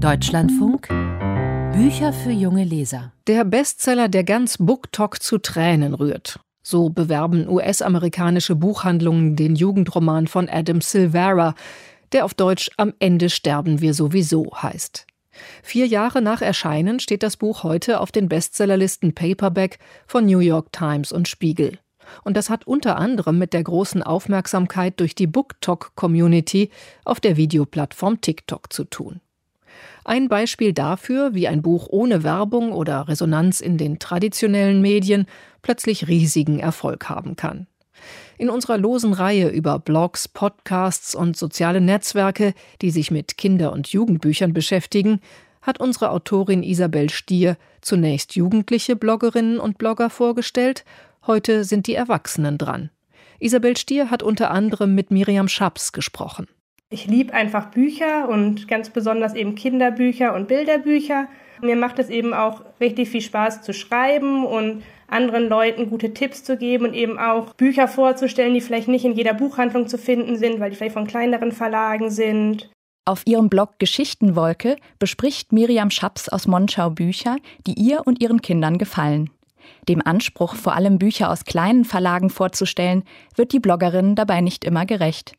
Deutschlandfunk Bücher für junge Leser. Der Bestseller, der ganz BookTok zu Tränen rührt. So bewerben US-amerikanische Buchhandlungen den Jugendroman von Adam Silvera, der auf Deutsch Am Ende sterben wir sowieso heißt. Vier Jahre nach Erscheinen steht das Buch heute auf den Bestsellerlisten Paperback von New York Times und Spiegel. Und das hat unter anderem mit der großen Aufmerksamkeit durch die BookTok-Community auf der Videoplattform TikTok zu tun. Ein Beispiel dafür, wie ein Buch ohne Werbung oder Resonanz in den traditionellen Medien plötzlich riesigen Erfolg haben kann. In unserer losen Reihe über Blogs, Podcasts und soziale Netzwerke, die sich mit Kinder- und Jugendbüchern beschäftigen, hat unsere Autorin Isabel Stier zunächst jugendliche Bloggerinnen und Blogger vorgestellt, heute sind die Erwachsenen dran. Isabel Stier hat unter anderem mit Miriam Schaps gesprochen. Ich liebe einfach Bücher und ganz besonders eben Kinderbücher und Bilderbücher. Mir macht es eben auch richtig viel Spaß zu schreiben und anderen Leuten gute Tipps zu geben und eben auch Bücher vorzustellen, die vielleicht nicht in jeder Buchhandlung zu finden sind, weil die vielleicht von kleineren Verlagen sind. Auf ihrem Blog Geschichtenwolke bespricht Miriam Schaps aus Monschau Bücher, die ihr und ihren Kindern gefallen. Dem Anspruch, vor allem Bücher aus kleinen Verlagen vorzustellen, wird die Bloggerin dabei nicht immer gerecht.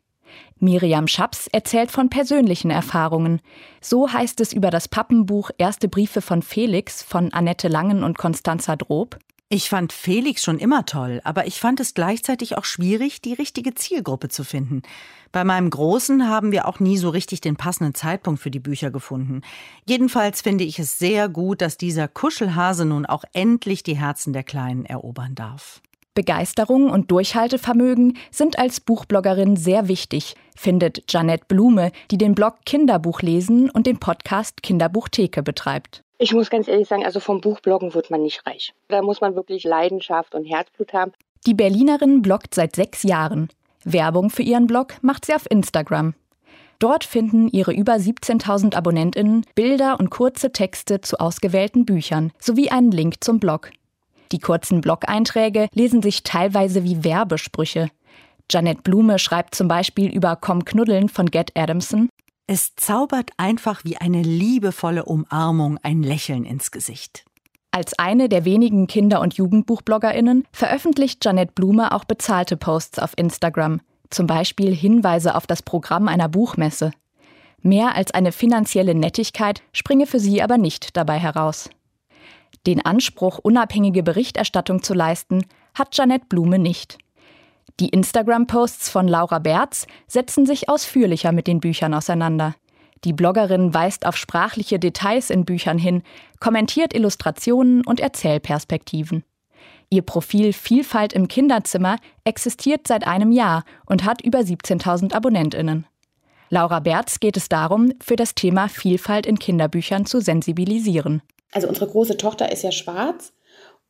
Miriam Schaps erzählt von persönlichen Erfahrungen. So heißt es über das Pappenbuch Erste Briefe von Felix von Annette Langen und Constanza Drob. Ich fand Felix schon immer toll, aber ich fand es gleichzeitig auch schwierig, die richtige Zielgruppe zu finden. Bei meinem Großen haben wir auch nie so richtig den passenden Zeitpunkt für die Bücher gefunden. Jedenfalls finde ich es sehr gut, dass dieser Kuschelhase nun auch endlich die Herzen der Kleinen erobern darf. Begeisterung und Durchhaltevermögen sind als Buchbloggerin sehr wichtig, findet Janette Blume, die den Blog Kinderbuch lesen und den Podcast Kinderbuchtheke betreibt. Ich muss ganz ehrlich sagen, also vom Buchbloggen wird man nicht reich. Da muss man wirklich Leidenschaft und Herzblut haben. Die Berlinerin bloggt seit sechs Jahren. Werbung für ihren Blog macht sie auf Instagram. Dort finden ihre über 17.000 Abonnentinnen Bilder und kurze Texte zu ausgewählten Büchern sowie einen Link zum Blog. Die kurzen Blog-Einträge lesen sich teilweise wie Werbesprüche. Janet Blume schreibt zum Beispiel über Komm Knuddeln von Get Adamson. Es zaubert einfach wie eine liebevolle Umarmung ein Lächeln ins Gesicht. Als eine der wenigen Kinder- und Jugendbuchbloggerinnen veröffentlicht Janet Blume auch bezahlte Posts auf Instagram, zum Beispiel Hinweise auf das Programm einer Buchmesse. Mehr als eine finanzielle Nettigkeit springe für sie aber nicht dabei heraus. Den Anspruch, unabhängige Berichterstattung zu leisten, hat Janette Blume nicht. Die Instagram-Posts von Laura Berz setzen sich ausführlicher mit den Büchern auseinander. Die Bloggerin weist auf sprachliche Details in Büchern hin, kommentiert Illustrationen und Erzählperspektiven. Ihr Profil Vielfalt im Kinderzimmer existiert seit einem Jahr und hat über 17.000 Abonnentinnen. Laura Berz geht es darum, für das Thema Vielfalt in Kinderbüchern zu sensibilisieren. Also unsere große Tochter ist ja schwarz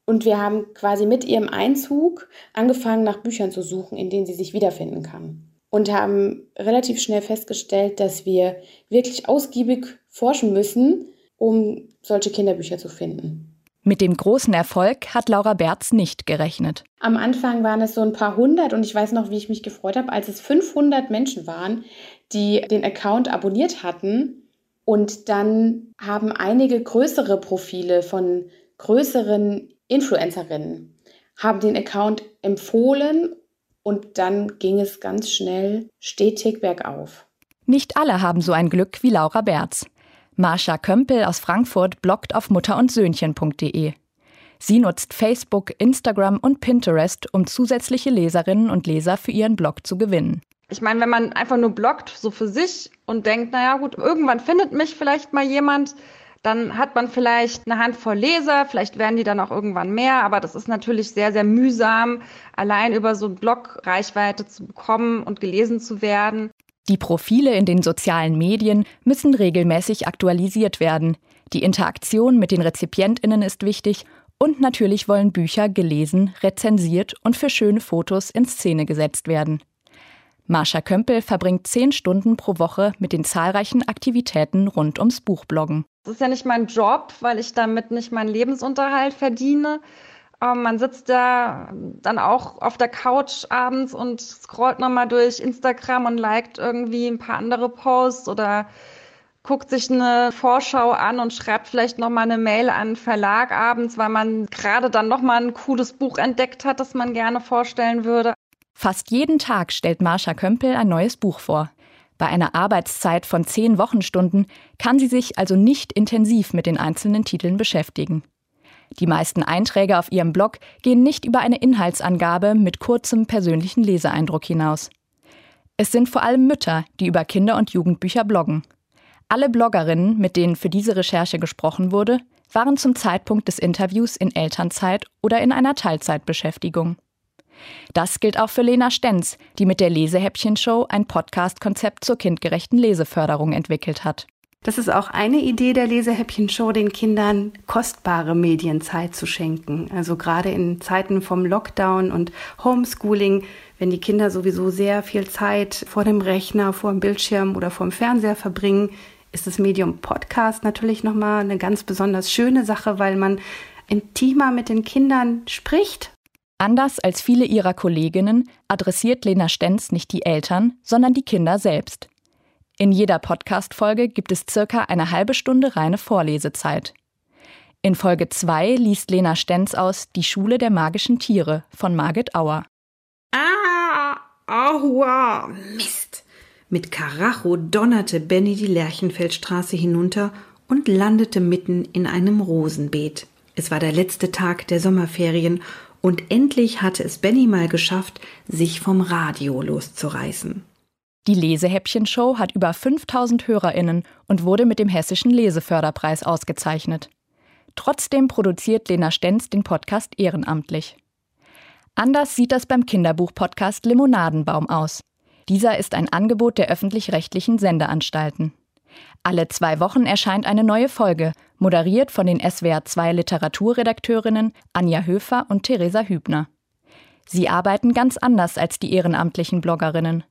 und wir haben quasi mit ihrem Einzug angefangen, nach Büchern zu suchen, in denen sie sich wiederfinden kann. Und haben relativ schnell festgestellt, dass wir wirklich ausgiebig forschen müssen, um solche Kinderbücher zu finden. Mit dem großen Erfolg hat Laura Berz nicht gerechnet. Am Anfang waren es so ein paar hundert und ich weiß noch, wie ich mich gefreut habe, als es 500 Menschen waren, die den Account abonniert hatten und dann haben einige größere Profile von größeren Influencerinnen haben den Account empfohlen und dann ging es ganz schnell stetig bergauf. Nicht alle haben so ein Glück wie Laura Berz. Marsha Kömpel aus Frankfurt bloggt auf mutterondsöhnchen.de. Sie nutzt Facebook, Instagram und Pinterest, um zusätzliche Leserinnen und Leser für ihren Blog zu gewinnen. Ich meine, wenn man einfach nur bloggt, so für sich und denkt, naja gut, irgendwann findet mich vielleicht mal jemand, dann hat man vielleicht eine Handvoll Leser, vielleicht werden die dann auch irgendwann mehr, aber das ist natürlich sehr, sehr mühsam, allein über so einen Blog Reichweite zu bekommen und gelesen zu werden. Die Profile in den sozialen Medien müssen regelmäßig aktualisiert werden. Die Interaktion mit den Rezipientinnen ist wichtig und natürlich wollen Bücher gelesen, rezensiert und für schöne Fotos in Szene gesetzt werden. Marsha Kömpel verbringt zehn Stunden pro Woche mit den zahlreichen Aktivitäten rund ums Buchbloggen. Das ist ja nicht mein Job, weil ich damit nicht meinen Lebensunterhalt verdiene. Ähm, man sitzt da dann auch auf der Couch abends und scrollt nochmal durch Instagram und liked irgendwie ein paar andere Posts oder guckt sich eine Vorschau an und schreibt vielleicht noch mal eine Mail an den Verlag abends, weil man gerade dann noch mal ein cooles Buch entdeckt hat, das man gerne vorstellen würde. Fast jeden Tag stellt Marsha Kömpel ein neues Buch vor. Bei einer Arbeitszeit von zehn Wochenstunden kann sie sich also nicht intensiv mit den einzelnen Titeln beschäftigen. Die meisten Einträge auf ihrem Blog gehen nicht über eine Inhaltsangabe mit kurzem persönlichen Leseeindruck hinaus. Es sind vor allem Mütter, die über Kinder- und Jugendbücher bloggen. Alle Bloggerinnen, mit denen für diese Recherche gesprochen wurde, waren zum Zeitpunkt des Interviews in Elternzeit oder in einer Teilzeitbeschäftigung. Das gilt auch für Lena Stenz, die mit der Lesehäppchen-Show ein Podcast-Konzept zur kindgerechten Leseförderung entwickelt hat. Das ist auch eine Idee der Lesehäppchen-Show, den Kindern kostbare Medienzeit zu schenken. Also gerade in Zeiten vom Lockdown und Homeschooling, wenn die Kinder sowieso sehr viel Zeit vor dem Rechner, vor dem Bildschirm oder vor dem Fernseher verbringen, ist das Medium Podcast natürlich nochmal eine ganz besonders schöne Sache, weil man intimer mit den Kindern spricht Anders als viele ihrer Kolleginnen adressiert Lena Stenz nicht die Eltern, sondern die Kinder selbst. In jeder Podcast-Folge gibt es circa eine halbe Stunde reine Vorlesezeit. In Folge 2 liest Lena Stenz aus Die Schule der magischen Tiere von Margit Auer. Ah, aua, Mist. Mit Karacho donnerte Benny die Lerchenfeldstraße hinunter und landete mitten in einem Rosenbeet. Es war der letzte Tag der Sommerferien und endlich hatte es Benny mal geschafft, sich vom Radio loszureißen. Die Lesehäppchen-Show hat über 5000 HörerInnen und wurde mit dem Hessischen Leseförderpreis ausgezeichnet. Trotzdem produziert Lena Stenz den Podcast ehrenamtlich. Anders sieht das beim Kinderbuch-Podcast Limonadenbaum aus. Dieser ist ein Angebot der öffentlich-rechtlichen Sendeanstalten. Alle zwei Wochen erscheint eine neue Folge, moderiert von den SWR2 Literaturredakteurinnen Anja Höfer und Theresa Hübner. Sie arbeiten ganz anders als die ehrenamtlichen Bloggerinnen.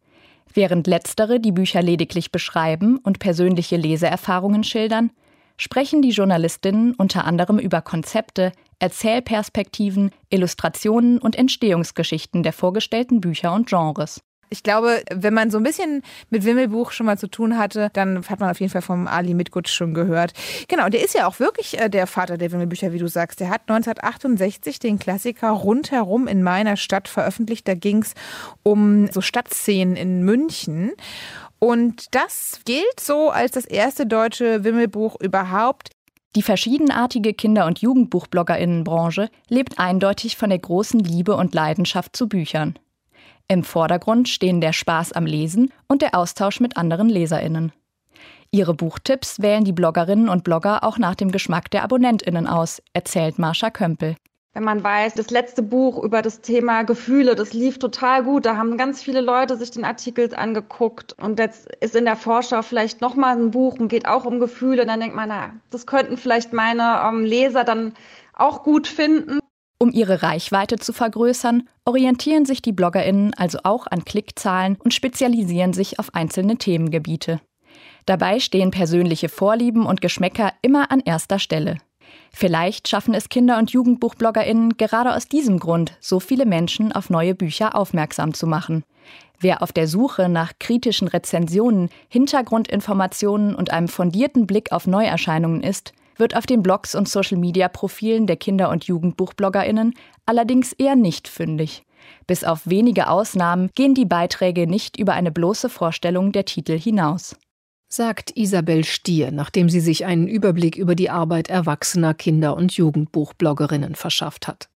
Während letztere die Bücher lediglich beschreiben und persönliche Leseerfahrungen schildern, sprechen die Journalistinnen unter anderem über Konzepte, Erzählperspektiven, Illustrationen und Entstehungsgeschichten der vorgestellten Bücher und Genres. Ich glaube, wenn man so ein bisschen mit Wimmelbuch schon mal zu tun hatte, dann hat man auf jeden Fall vom Ali Mitgutsch schon gehört. Genau, der ist ja auch wirklich äh, der Vater der Wimmelbücher, wie du sagst. Der hat 1968 den Klassiker Rundherum in meiner Stadt veröffentlicht. Da ging es um so Stadtszenen in München. Und das gilt so als das erste deutsche Wimmelbuch überhaupt. Die verschiedenartige Kinder- und Jugendbuchbloggerinnenbranche lebt eindeutig von der großen Liebe und Leidenschaft zu Büchern. Im Vordergrund stehen der Spaß am Lesen und der Austausch mit anderen Leserinnen. Ihre Buchtipps wählen die Bloggerinnen und Blogger auch nach dem Geschmack der Abonnentinnen aus, erzählt Marsha Kömpel. Wenn man weiß, das letzte Buch über das Thema Gefühle, das lief total gut, da haben ganz viele Leute sich den Artikel angeguckt und jetzt ist in der Vorschau vielleicht nochmal ein Buch und geht auch um Gefühle, dann denkt man, na, das könnten vielleicht meine ähm, Leser dann auch gut finden. Um ihre Reichweite zu vergrößern, orientieren sich die Bloggerinnen also auch an Klickzahlen und spezialisieren sich auf einzelne Themengebiete. Dabei stehen persönliche Vorlieben und Geschmäcker immer an erster Stelle. Vielleicht schaffen es Kinder- und Jugendbuchbloggerinnen gerade aus diesem Grund, so viele Menschen auf neue Bücher aufmerksam zu machen. Wer auf der Suche nach kritischen Rezensionen, Hintergrundinformationen und einem fundierten Blick auf Neuerscheinungen ist, wird auf den Blogs und Social-Media-Profilen der Kinder- und Jugendbuchbloggerinnen allerdings eher nicht fündig. Bis auf wenige Ausnahmen gehen die Beiträge nicht über eine bloße Vorstellung der Titel hinaus. Sagt Isabel Stier, nachdem sie sich einen Überblick über die Arbeit erwachsener Kinder- und Jugendbuchbloggerinnen verschafft hat.